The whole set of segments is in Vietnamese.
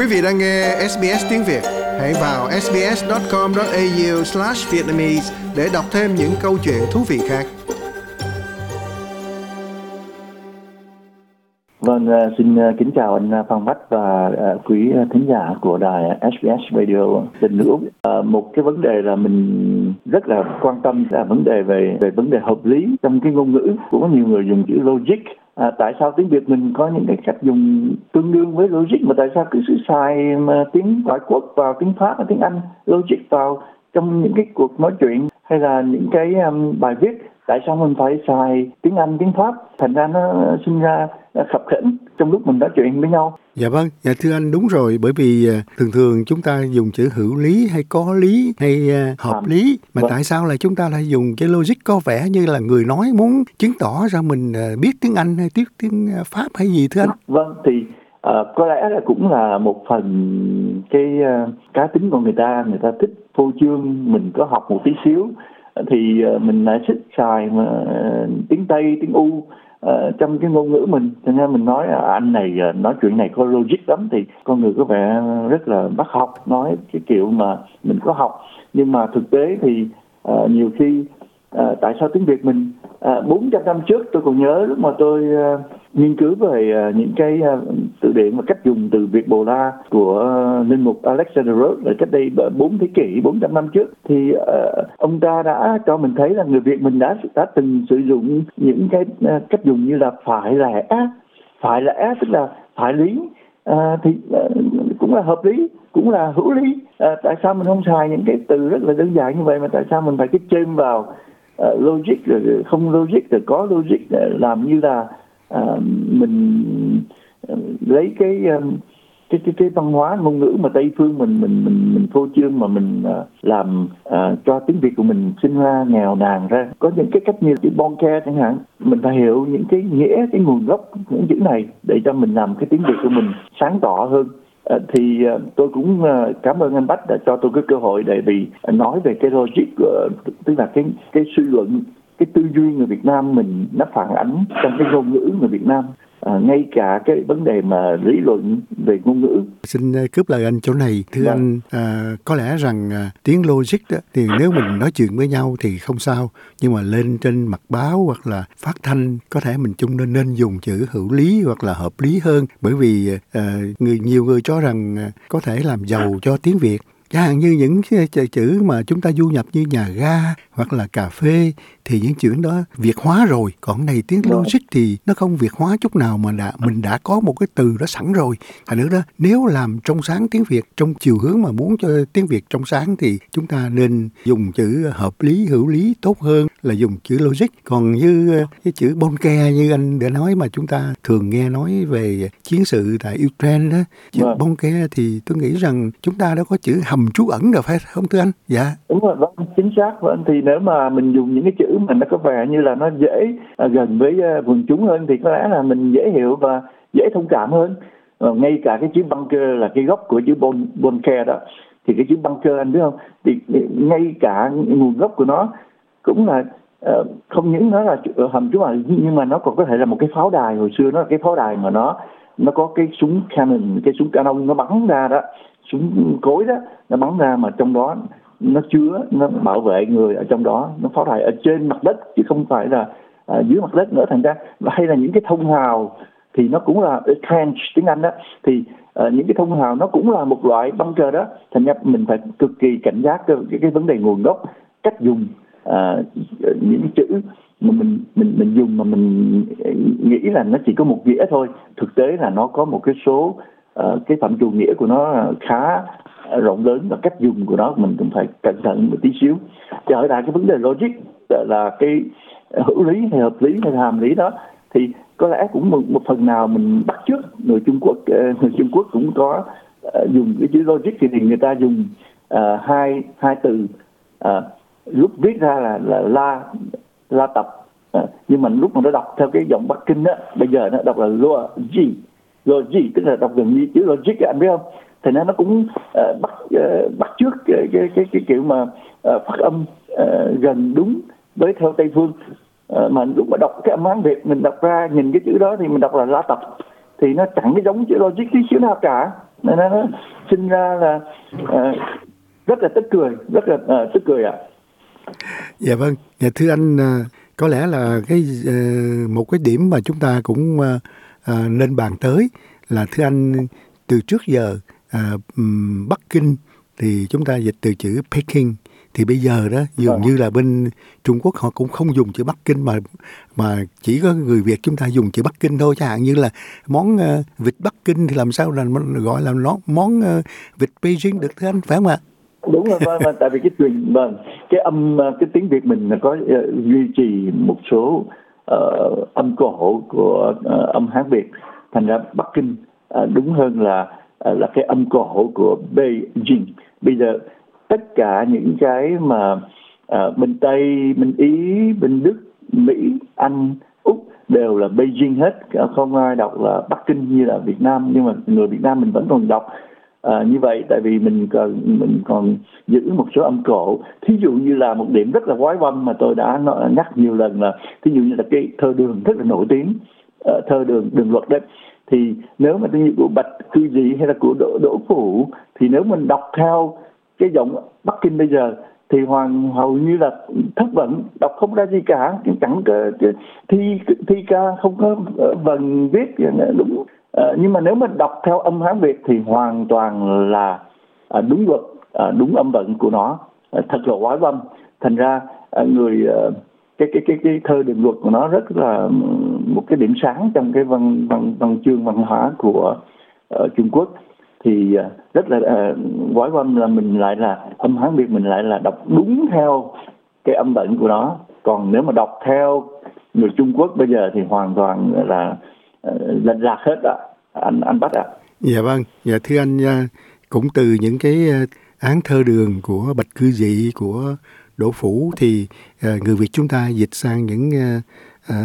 Quý vị đang nghe SBS tiếng Việt, hãy vào sbs.com.au/vietnamese để đọc thêm những câu chuyện thú vị khác. Vâng, à, xin à, kính chào anh à, Phan Bách và quý thính giả của đài SBS Radio tình nước Úc. Một cái vấn đề là mình rất là quan tâm là vấn đề về về vấn đề hợp lý trong cái ngôn ngữ của nhiều người dùng chữ logic à, tại sao tiếng Việt mình có những cái cách dùng tương đương với logic mà tại sao cứ sử xài mà tiếng ngoại quốc vào tiếng Pháp và tiếng Anh logic vào trong những cái cuộc nói chuyện hay là những cái um, bài viết? Tại sao mình phải xài tiếng Anh tiếng Pháp thành ra nó sinh ra khập khểnh trong lúc mình nói chuyện với nhau Dạ vâng, dạ thưa anh đúng rồi bởi vì uh, thường thường chúng ta dùng chữ hữu lý hay có lý hay uh, hợp à, lý mà vâng. tại sao là chúng ta lại dùng cái logic có vẻ như là người nói muốn chứng tỏ ra mình biết tiếng Anh hay biết tiếng Pháp hay gì thưa anh? Vâng thì uh, có lẽ là cũng là một phần cái uh, cá tính của người ta người ta thích phô trương mình có học một tí xíu Ờ, thì ờ, mình ờ, lại thích xài mà tiếng Tây tiếng U uh, trong cái ngôn ngữ mình. Cho nên mình nói à, anh này uh, nói chuyện này có logic lắm thì con người có vẻ rất là bắt học nói cái kiểu mà mình có học. Nhưng mà thực tế thì uh, nhiều khi uh, tại sao tiếng Việt mình uh, trăm năm trước tôi còn nhớ lúc mà tôi uh, nghiên cứu về uh, những cái uh, từ điển và cách dùng từ Việt Bồ La của uh, linh mục Alexander Rose là cách đây 4 thế kỷ 400 năm trước thì uh, ông ta đã cho mình thấy là người Việt mình đã đã từng sử dụng những cái uh, cách dùng như là phải lẽ phải lẽ tức là phải lý à, thì à, cũng là hợp lý cũng là hữu lý. À, tại sao mình không xài những cái từ rất là đơn giản như vậy mà tại sao mình phải cái chêm vào uh, logic rồi không logic rồi có logic làm như là uh, mình uh, lấy cái um, cái cái cái văn hóa ngôn ngữ mà tây phương mình mình mình mình phô trương mà mình uh, làm uh, cho tiếng việt của mình sinh ra nghèo nàn ra. Có những cái cách như chữ bon ke chẳng hạn. Mình phải hiểu những cái nghĩa cái nguồn gốc những chữ này để cho mình làm cái tiếng việt của mình sáng tỏ hơn. Ờ, thì ờ, tôi cũng ờ, cảm ơn anh Bách đã cho tôi cái cơ hội để vì nói về cái logic tức là cái cái suy luận cái tư duy người Việt Nam mình nó phản ánh trong cái ngôn ngữ người Việt Nam à, ngay cả cái vấn đề mà lý luận về ngôn ngữ. Xin cướp lời anh chỗ này, thưa dạ. anh, à, có lẽ rằng à, tiếng logic đó, thì nếu mình nói chuyện với nhau thì không sao, nhưng mà lên trên mặt báo hoặc là phát thanh có thể mình chung nên nên dùng chữ hữu lý hoặc là hợp lý hơn, bởi vì à, người nhiều người cho rằng à, có thể làm giàu cho tiếng Việt chẳng hạn như những chữ mà chúng ta du nhập như nhà ga hoặc là cà phê thì những chữ đó việt hóa rồi còn này tiếng vâng. logic thì nó không việt hóa chút nào mà đã mình đã có một cái từ đó sẵn rồi thành nữa đó nếu làm trong sáng tiếng việt trong chiều hướng mà muốn cho tiếng việt trong sáng thì chúng ta nên dùng chữ hợp lý hữu lý tốt hơn là dùng chữ logic còn như ờ, cái chữ bonke như anh đã nói mà chúng ta thường nghe nói về chiến sự tại Ukraine đó chữ vâng. bonke thì tôi nghĩ rằng chúng ta đã có chữ hầm hầm trú ẩn rồi phải không thưa anh? Dạ. Đúng rồi vâng chính xác. Vâng thì nếu mà mình dùng những cái chữ mà nó có vẻ như là nó dễ à, gần với à, quần chúng hơn thì có lẽ là mình dễ hiểu và dễ thông cảm hơn. À, ngay cả cái chữ bunker là cái gốc của chữ bon bonke đó. Thì cái chữ bunker anh biết không? Thì ngay cả nguồn gốc của nó cũng là uh, không những nó là hầm trú ẩn nhưng mà nó còn có thể là một cái pháo đài. Hồi xưa nó là cái pháo đài mà nó nó có cái súng cannon cái súng canon nó bắn ra đó súng cối đó nó bắn ra mà trong đó nó chứa nó bảo vệ người ở trong đó nó pháo đài ở trên mặt đất chứ không phải là à, dưới mặt đất nữa thành ra hay là những cái thông hào thì nó cũng là trench tiếng anh đó thì à, những cái thông hào nó cũng là một loại bunker đó thành ra mình phải cực kỳ cảnh giác cái, cái, cái vấn đề nguồn gốc cách dùng à, những chữ mà mình mình mình dùng mà mình nghĩ là nó chỉ có một nghĩa thôi thực tế là nó có một cái số Ờ, cái phạm trù nghĩa của nó khá rộng lớn và cách dùng của nó mình cũng phải cẩn thận một tí xíu. Trở lại cái vấn đề logic là cái hữu lý hay hợp lý hay hàm lý đó thì có lẽ cũng một, một phần nào mình bắt trước người Trung Quốc ờ, người Trung Quốc cũng có uh, dùng cái chữ logic thì người ta dùng uh, hai hai từ uh, lúc viết ra là là la la tập. Uh, nhưng mà lúc mà nó đọc theo cái giọng Bắc Kinh á bây giờ nó đọc là lo gì logic tức là đọc gần như chữ logic anh biết không? Thì nó nó cũng uh, bắt uh, bắt trước cái cái cái, cái kiểu mà uh, phát âm uh, gần đúng với theo tây phương. Uh, mà lúc mà đọc cái âm hán việt mình đọc ra nhìn cái chữ đó thì mình đọc là la tập. Thì nó chẳng cái giống chữ logic tí xíu nào cả. Nên nó, nó sinh ra là uh, rất là tức cười rất là uh, tức cười ạ. À. dạ vâng. Dạ thưa anh uh, có lẽ là cái uh, một cái điểm mà chúng ta cũng uh, nên bàn tới là thưa anh từ trước giờ uh, Bắc Kinh thì chúng ta dịch từ chữ Peking thì bây giờ đó dường à. như là bên Trung Quốc họ cũng không dùng chữ Bắc Kinh mà mà chỉ có người Việt chúng ta dùng chữ Bắc Kinh thôi chẳng hạn như là món uh, vịt Bắc Kinh thì làm sao là gọi là nó món uh, vịt Beijing được thưa anh phải không ạ? đúng rồi vâng, vâng tại vì cái truyền vâng cái âm cái tiếng Việt mình có uh, duy trì một số uh, âm cổ của uh, âm Hán Việt. Thành ra Bắc Kinh uh, đúng hơn là uh, là cái âm cổ của Beijing. Bây giờ tất cả những cái mà uh, bên tây bên ý bên đức mỹ anh úc đều là beijing hết. Không ai đọc là bắc kinh như là việt nam nhưng mà người việt nam mình vẫn còn đọc à, như vậy tại vì mình còn mình còn giữ một số âm cổ. Thí dụ như là một điểm rất là quái văn mà tôi đã nhắc nhiều lần là thí dụ như là cái thơ đường rất là nổi tiếng uh, thơ đường đường luật đấy thì nếu mà như của bạch cư dị hay là của đỗ đỗ phủ thì nếu mình đọc theo cái giọng Bắc Kinh bây giờ thì hoàng hầu như là thất vận đọc không ra gì cả. Chẳng có thi thi ca không có ờ, vần viết đúng à, nhưng mà nếu mà đọc theo âm hán việt thì hoàn toàn là à, đúng luật à, đúng âm vận của nó. À, thật là quái văn thành ra à, người à, cái cái cái cái thơ đường luật của nó rất là một cái điểm sáng trong cái văn văn văn chương văn hóa của uh, Trung Quốc. Thì uh, rất là uh, quái văn là mình lại là âm hán việt mình lại là đọc đúng theo cái âm bệnh của nó. Còn nếu mà đọc theo người Trung Quốc bây giờ thì hoàn toàn là uh, lệch lạc hết ạ. Anh anh bắt ạ. Dạ vâng. Dạ thưa anh cũng từ những cái án thơ đường của bạch cư dị của đỗ phủ thì uh, người việt chúng ta dịch sang những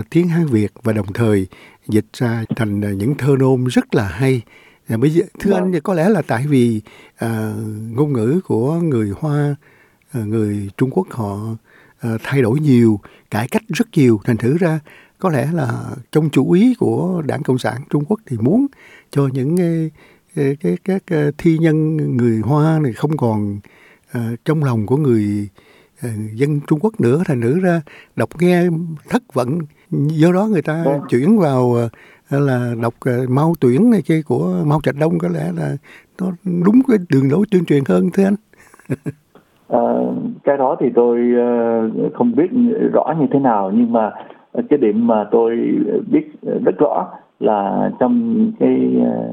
tiếng hán việt và đồng thời dịch ra thành những thơ nôm rất là hay. À, bây giờ thưa vâng. anh có lẽ là tại vì à, ngôn ngữ của người Hoa, à, người Trung Quốc họ à, thay đổi nhiều, cải cách rất nhiều, thành thử ra có lẽ là trong chủ ý của Đảng Cộng sản Trung Quốc thì muốn cho những cái các à, thi nhân người Hoa này không còn à, trong lòng của người à, dân Trung Quốc nữa thành thử ra đọc nghe thất vận do đó người ta vâng. chuyển vào à, là đọc uh, mau tuyển này kia của mau trạch đông có lẽ là nó đúng cái đường lối tuyên truyền hơn thưa anh à, cái đó thì tôi uh, không biết rõ như thế nào nhưng mà Ờ, cái điểm mà tôi biết rất rõ là trong cái ờ,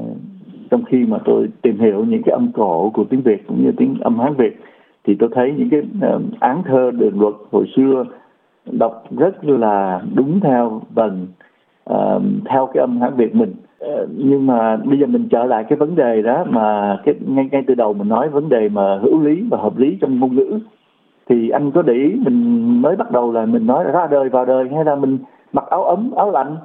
trong khi mà tôi tìm hiểu những cái âm cổ của tiếng Việt cũng như tiếng âm Hán Việt thì tôi thấy những cái ờ, án thơ đường luật hồi xưa đọc rất là đúng theo vần uh, theo cái âm hán việt mình. Uh, nhưng mà bây giờ mình trở lại cái vấn đề đó mà cái ngay ngay từ đầu mình nói vấn đề mà hữu lý và hợp lý trong ngôn ngữ thì anh có để ý mình mới bắt đầu là mình nói ra đời vào đời hay là mình mặc áo ấm áo lạnh.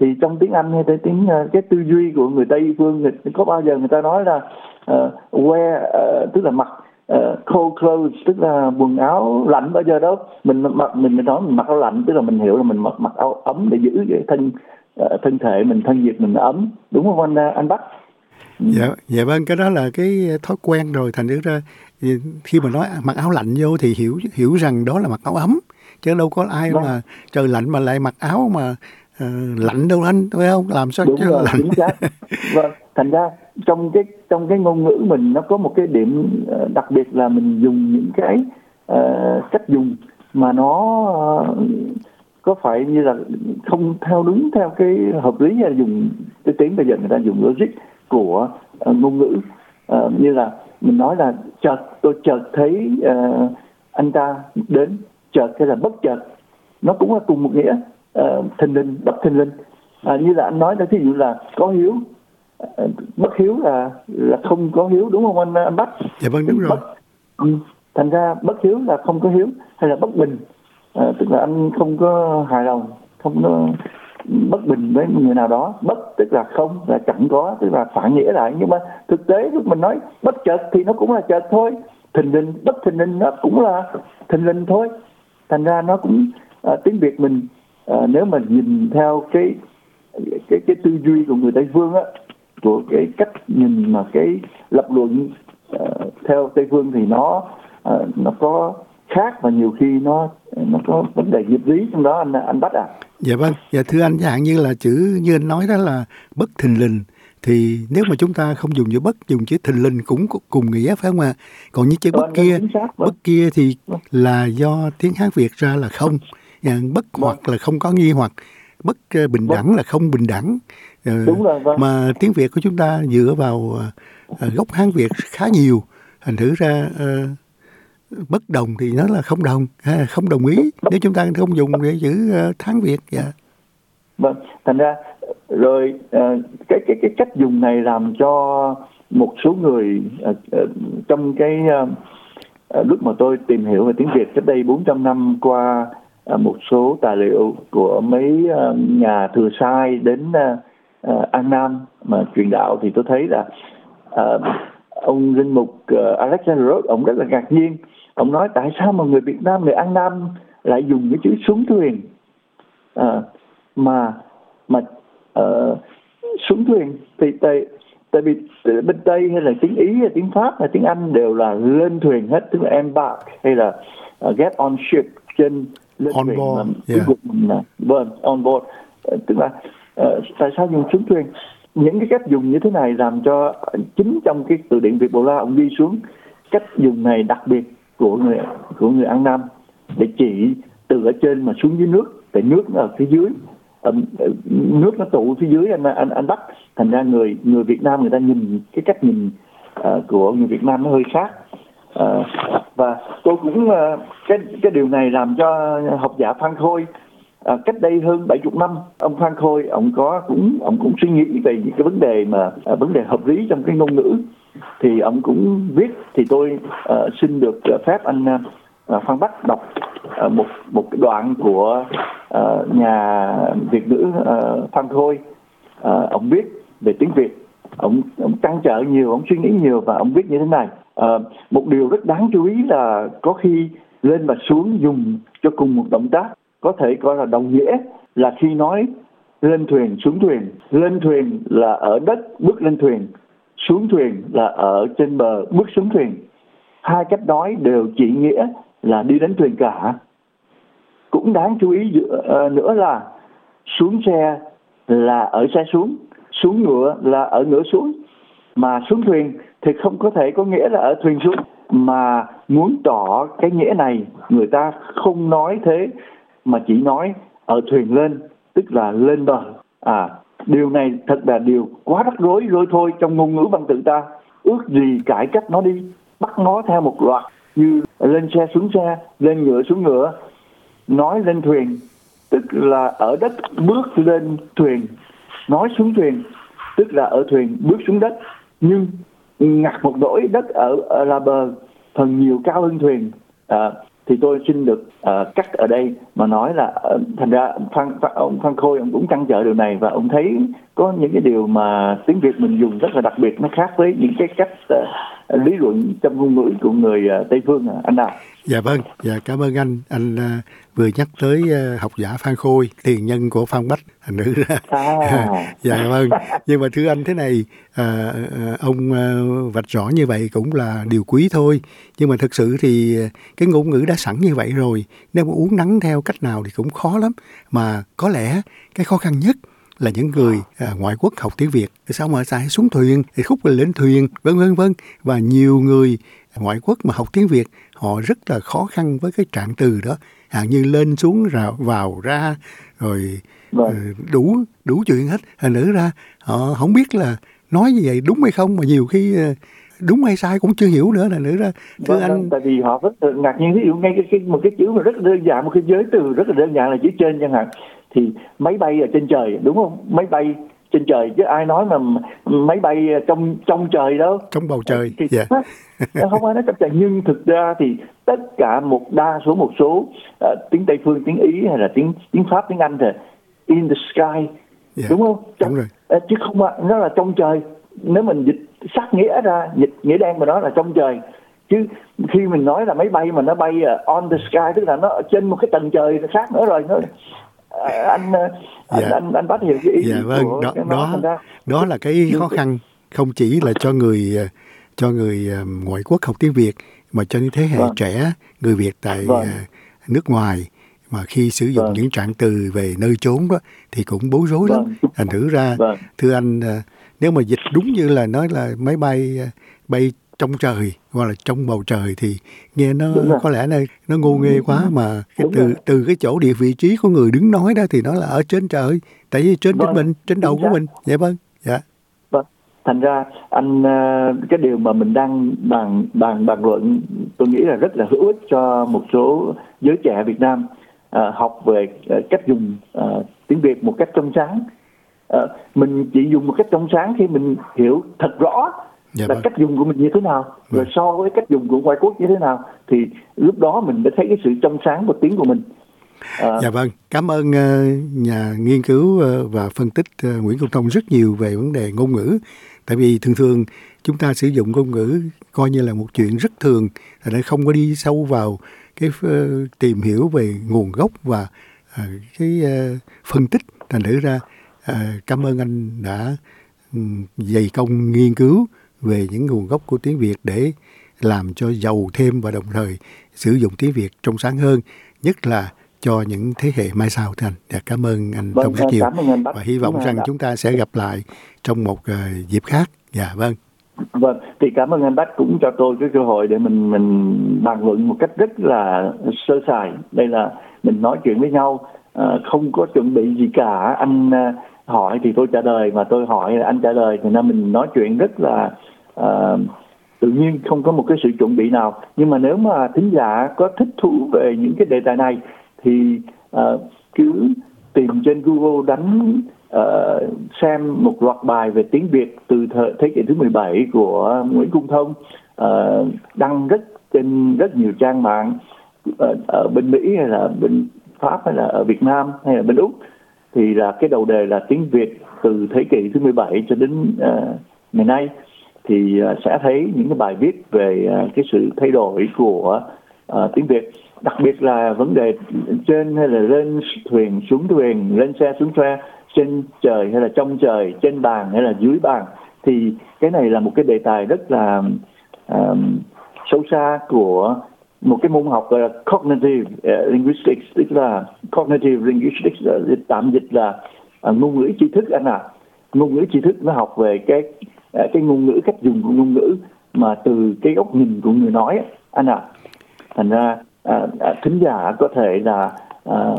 Thì trong tiếng Anh hay tiếng ờ, cái tư duy của người Tây phương người, có bao giờ người ta nói là uh, wear uh, tức là mặc uh, cold clothes tức là quần áo lạnh bao giờ đâu. Mình mặc mình mình nói mình mặc áo lạnh tức là mình hiểu là mình mặc mặc áo ấm để giữ cái thân uh, thân thể mình thân nhiệt mình ấm. Đúng không anh anh Bắc? Ừ. Dạ dạ vâng cái đó là cái thói quen rồi thành ra khi mà nói mặc áo lạnh vô thì hiểu hiểu rằng đó là mặc áo ấm. Chứ đâu có ai vâng. mà trời lạnh mà lại mặc áo mà uh, lạnh đâu anh phải không? Làm sao đúng rồi, lạnh? vâng thành ra trong cái trong cái ngôn ngữ mình nó có một cái điểm ờ, đặc biệt là mình dùng những cái uh, cách dùng mà nó uh, có phải như là không theo đúng theo cái hợp lý là dùng cái tiếng bây giờ người ta dùng logic của uh, ngôn ngữ. Uh, như là mình nói là chợt tôi chợt thấy uh, anh ta đến chợt hay là bất chợt nó cũng là cùng một nghĩa uh, thình linh bất thình linh. À, như là anh nói đó thí dụ là có hiếu uh, bất hiếu là là không có hiếu đúng không anh anh bách? Dạ vâng đúng rồi. Bất, um, thành ra bất hiếu là không có hiếu hay là bất bình. À, tức là anh không có hài lòng không có bất bình với người nào đó. Bất tức là không là chẳng có tức là phản nghĩa lại. Nhưng mà thực tế lúc mình nói bất chợt thì nó cũng là chợt thôi. Thình lình bất thình lình nó cũng là thình lình thôi. Thành ra nó cũng à, tiếng việt mình à, nếu mà nhìn theo cái cái cái tư duy của người tây phương á của cái cách nhìn mà cái lập luận uh, theo tây phương thì nó uh, nó có khác và nhiều khi nó nó có vấn đề nghiệp lý trong đó. Anh anh bắt à dạ vâng. Dạ thưa anh chẳng như là chữ như anh nói đó là bất thình lình. Thì nếu mà chúng ta không dùng chữ bất dùng chữ thình lình cũng cùng nghĩa phải không ạ? Còn như chữ bất vâng, kia vâng. bất kia thì vâng. là do tiếng hán việt ra là không. Dạ, bất hoặc là không có nghi hoặc. Bất ờ, bình đẳng là không bình đẳng. Ờ, Đúng rồi, vâng. mà tiếng việt của chúng ta dựa vào ờ, gốc hán việt khá nhiều. Thành thử ra bất đồng thì nó là không đồng không đồng ý. Nếu chúng ta không dùng để chữ tháng việt dạ. Vâng thành ra rồi uh, cái cái cái cách dùng này làm cho một số người uh, trong cái lúc mà tôi tìm hiểu về tiếng Việt cách đây 400 năm qua một số tài liệu của mấy nhà thừa sai đến An Nam mà truyền đạo thì tôi thấy là ông linh mục Alexander Roth ông rất là ngạc nhiên ông nói tại sao mà người Việt Nam người An Nam lại dùng cái chữ xuống thuyền? Uh, mà mà uh, xuống thuyền thì tại tại vì bên tây hay là tiếng ý hay tiếng pháp hay tiếng anh đều là lên thuyền hết tức là embark hay là uh, get on ship trên lên on thuyền board, mà yeah. mình là vâng on board. Uh, tức là uh, tại sao dùng xuống thuyền? Những cái cách dùng như thế này làm cho chính trong cái từ điển Việt Bồ La ông ghi xuống cách dùng này đặc biệt của người của người An Nam để chỉ từ ở trên mà xuống dưới nước tại nước ở phía dưới. Ờ, nước nó tụ phía dưới anh anh anh bắt thành ra người người Việt Nam người ta nhìn cái cách nhìn uh, của người Việt Nam nó hơi khác. Uh, và tôi cũng uh, cái cái điều này làm cho học giả Phan Khôi uh, cách đây hơn 70 năm ông Phan Khôi ông có cũng ông cũng suy nghĩ về những cái vấn đề mà uh, vấn đề hợp lý trong cái ngôn ngữ thì ông cũng viết thì tôi uh, xin được ờ, phép anh uh, Phan Bắc đọc uh, một một đoạn của uh, nhà Việt ngữ uh, Phan Khôi. Uh, ông viết về tiếng Việt. Ông ông trăn trở nhiều ông suy nghĩ nhiều và ông viết như thế này. Uh, một điều rất đáng chú ý là có khi lên và xuống dùng cho cùng một động tác có thể coi là đồng nghĩa là khi nói lên thuyền xuống thuyền. Lên thuyền là ở đất bước lên thuyền xuống thuyền là ở trên bờ bước xuống thuyền. Hai cách nói đều chỉ nghĩa là đi đến thuyền cả. Cũng đáng chú ý uh, nữa là xuống xe là ở xe xuống xuống ngựa là ở ngựa xuống. Mà xuống thuyền thì không có thể có nghĩa là ở thuyền xuống. Mà muốn tỏ cái nghĩa này người ta không nói thế mà chỉ nói ở thuyền lên tức là lên bờ. À điều này thật là điều quá rắc rối rồi thôi. Trong ngôn ngữ văn tự ta ước gì cải cách nó đi bắt nó theo một loạt như lên xe xuống xe lên ngựa xuống ngựa nói lên thuyền tức là ở đất bước lên thuyền nói xuống thuyền tức là ở thuyền bước xuống đất. Nhưng ngặt một nỗi đất ở, ở là bờ phần nhiều cao hơn thuyền. À, thì tôi xin được uh, cắt ở đây mà nói là uh, thành ra phan, phan ông phan khôi ông cũng trăn trở điều này và ông thấy có những cái điều mà tiếng việt mình dùng rất là đặc biệt nó khác với những cái cách uh, lý luận trong ngôn ngữ của người uh, tây phương à, anh nào? Dạ vâng, dạ cảm ơn anh. Anh uh, vừa nhắc tới uh, học giả Phan Khôi, tiền nhân của Phan Bách, thành nữ ra. À. dạ vâng. Nhưng mà thưa anh thế này, uh, ông uh, vạch rõ như vậy cũng là điều quý thôi. Nhưng mà thực sự thì cái ngôn ngữ đã sẵn như vậy rồi. Nếu mà uống nắng theo cách nào thì cũng khó lắm. Mà có lẽ cái khó khăn nhất là những người à, ngoại quốc học tiếng Việt sao mà xài xuống thuyền thì khúc lên thuyền vân vân vân và nhiều người ngoại quốc mà học tiếng Việt họ rất là khó khăn với cái trạng từ đó. Hạng như lên xuống rào vào ra rồi vâng. Ờ, đủ đủ chuyện hết. Thành nữ ra họ không biết là nói như vậy đúng hay không mà nhiều khi ờ, đúng hay sai cũng chưa hiểu nữa. Là nữa ra thưa vâng, anh vâng, tại vì họ rất ngạc nhiên. Ví dụ ngay cái, cái một cái chữ mà rất đơn giản một cái giới từ rất là đơn giản là chữ trên chẳng hạn. Thì máy bay ở trên trời đúng không? Máy bay trên trời chứ ai nói mà máy bay trong trong trời đâu trong bầu trời thì yeah. Dạ. không ai nói trong trời nhưng thực ra thì tất cả một đa số một số uh, tiếng tây phương tiếng ý hay là tiếng tiếng pháp tiếng anh thì in the sky yeah. Dạ, đúng không trong, đúng rồi. Uh, chứ không nó là trong trời nếu mình dịch sát nghĩa ra dịch nghĩa đen mà nó là trong trời chứ khi mình nói là máy bay mà nó bay on the sky tức là nó ở trên một cái tầng trời khác nữa rồi nó anh anh, Dạ. anh anh bắt hiểu cái ý dạ vâng của đó cái đó ra đó là cái khó khăn không chỉ là cho người ờ, cho người ờ, ngoại quốc học tiếng Việt mà cho những thế hệ Vâng. trẻ người Việt tại Vâng. ờ, nước ngoài mà khi sử dụng Vâng. những trạng từ về nơi trốn đó thì cũng bối rối lắm Vâng. thành thử ra vâng thưa anh ờ, nếu mà dịch đúng như là nói là máy bay ờ, bay trong trời hoặc là trong bầu trời thì nghe nó có lẽ là nó ngô nghê quá mà cái từ rồi. từ cái chỗ địa vị trí của người đứng nói đó thì nó là ở trên trời tại vì trên Vâng, mình trên đầu của mình dạ vâng dạ Vâng. Thành ra anh ờ, cái điều mà mình đang bàn bàn bàn luận tôi nghĩ là rất là hữu ích cho một số giới trẻ Việt Nam ờ, học về ờ, cách dùng ờ, tiếng Việt một cách trong sáng. Ờ, mình chỉ dùng một cách trong sáng khi mình hiểu thật rõ Dạ là vâng. cách dùng của mình như thế nào rồi Vâng. so với cách dùng của ngoại quốc như thế nào thì lúc đó mình mới thấy cái sự trong sáng của tiếng của mình. Ờ, Dạ vâng, cảm ơn ờ, nhà nghiên cứu ờ, và phân tích ờ, Nguyễn Công Thông rất nhiều về vấn đề ngôn ngữ. Tại vì thường thường chúng ta sử dụng ngôn ngữ coi như là một chuyện rất thường, ra không có đi sâu vào cái tìm hiểu về nguồn gốc và cái phân tích. Thành thử ra cảm ơn anh đã ừm, dày công nghiên cứu về những nguồn gốc của tiếng Việt để làm cho giàu thêm và đồng thời sử dụng tiếng Việt trong sáng hơn, nhất là cho những thế hệ mai sau thưa anh. Dạ, cảm ơn anh Vâng, Thông rất nhiều anh Bách. và hy vọng rằng chúng ta sẽ gặp lại trong một ờ, dịp khác. Dạ vâng. Vâng, thì cảm ơn anh Bách cũng cho tôi cái cơ hội để mình mình bàn luận một cách rất là sơ sài. Đây là mình nói chuyện với nhau ờ, không có chuẩn bị gì cả. Anh ờ, hỏi thì tôi trả lời mà tôi hỏi là anh trả lời thì nên mình nói chuyện rất là ờ, tự nhiên không có một cái sự chuẩn bị nào. Nhưng mà nếu mà thính giả có thích thú về những cái đề tài này thì ờ, cứ tìm trên Google đánh ờ, xem một loạt bài về tiếng Việt từ thời, thế kỷ thứ 17 của Nguyễn Cung Thông ờ, đăng rất trên rất nhiều trang mạng ờ, ở bên Mỹ hay là bên Pháp hay là ở Việt Nam hay là bên Úc thì là cái đầu đề là tiếng Việt từ thế kỷ thứ 17 cho đến uh, ngày nay thì à, sẽ thấy những cái bài viết về à, cái sự thay đổi của uh, tiếng Việt. Đặc biệt là vấn đề trên hay là lên thuyền xuống thuyền lên xe xuống xe trên trời hay là trong trời trên bàn hay là dưới bàn thì cái này là một cái đề tài rất là um, sâu xa của một cái môn học gọi là cognitive linguistics tức là cognitive linguistics là tạm dịch là uh, ngôn ngữ tri thức anh à ngôn ngữ tri thức nó học về cái cái ngôn ngữ cách dùng của ngôn ngữ mà từ cái góc nhìn của người nói anh à thành ra à, à, thính giả có thể là à,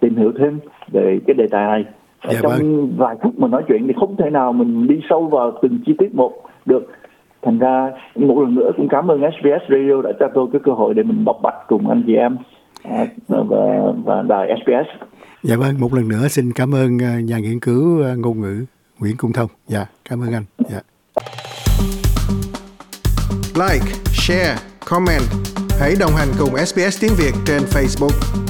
tìm hiểu thêm về cái đề tài này. Dạ trong vâng. vài phút mà nói chuyện thì không thể nào mình đi sâu vào từng chi tiết một được. Thành ra một lần nữa cũng cảm ơn SBS Radio đã cho tôi cái cơ hội để mình bộc bạch cùng anh chị em à, và và đài SBS Dạ vâng, một lần nữa xin cảm ơn ờ, nhà nghiên cứu ờ, ngôn ngữ Nguyễn Cung Thông. Dạ, cảm ơn anh. Dạ. Like, share, comment. Hãy đồng hành cùng SBS tiếng Việt trên Facebook.